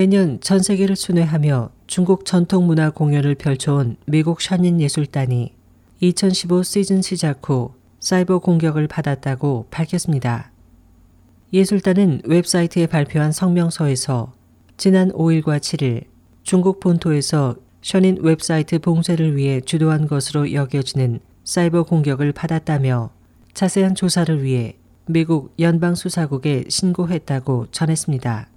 매년 전 세계를 순회하며 중국 전통 문화 공연을 펼쳐온 미국 션윈 예술단이 2015 시즌 시작 후 사이버 공격을 받았다고 밝혔습니다. 예술단은 웹사이트에 발표한 성명서에서 지난 5일과 7일 중국 본토에서 션윈 웹사이트 봉쇄를 위해 주도한 것으로 여겨지는 사이버 공격을 받았다며 자세한 조사를 위해 미국 연방수사국에 신고했다고 전했습니다.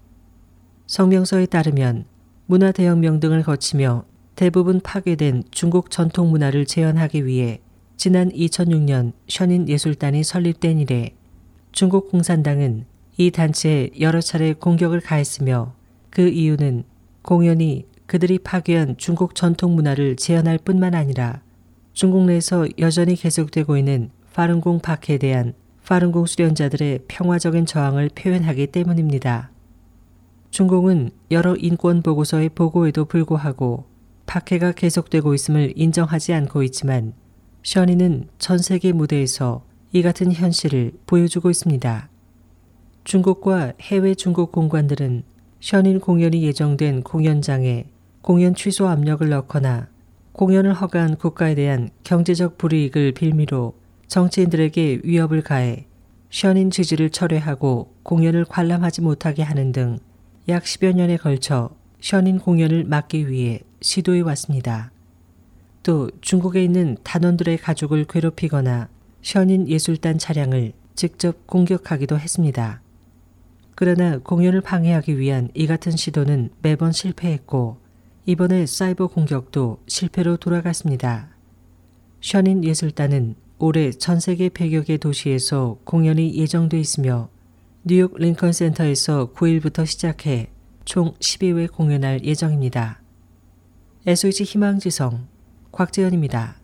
성명서에 따르면 문화대혁명 등을 거치며 대부분 파괴된 중국 전통 문화를 재현하기 위해 지난 2006년 션인 예술단이 설립된 이래 중국 공산당은 이 단체에 여러 차례 공격을 가했으며 그 이유는 공연이 그들이 파괴한 중국 전통 문화를 재현할 뿐만 아니라 중국 내에서 여전히 계속되고 있는 파룬공 파크에 대한 파룬공 수련자들의 평화적인 저항을 표현하기 때문입니다. 중공은 여러 인권 보고서의 보고에도 불구하고 박해가 계속되고 있음을 인정하지 않고 있지만 셔니는 전 세계 무대에서 이 같은 현실을 보여주고 있습니다. 중국과 해외 중국 공관들은 셔닌 공연이 예정된 공연장에 공연 취소 압력을 넣거나 공연을 허가한 국가에 대한 경제적 불이익을 빌미로 정치인들에게 위협을 가해 셔닌 지지를 철회하고 공연을 관람하지 못하게 하는 등 약 10여 년에 걸쳐 셔닌 공연을 막기 위해 시도해 왔습니다. 또 중국에 있는 단원들의 가족을 괴롭히거나 셔닌 예술단 차량을 직접 공격하기도 했습니다. 그러나 공연을 방해하기 위한 이 같은 시도는 매번 실패했고 이번에 사이버 공격도 실패로 돌아갔습니다. 셔닌 예술단은 올해 전 세계 100여 개 도시에서 공연이 예정돼 있으며 뉴욕 링컨 센터에서 9일부터 시작해 총 12회 공연할 예정입니다. SOH 희망지성 곽재현입니다.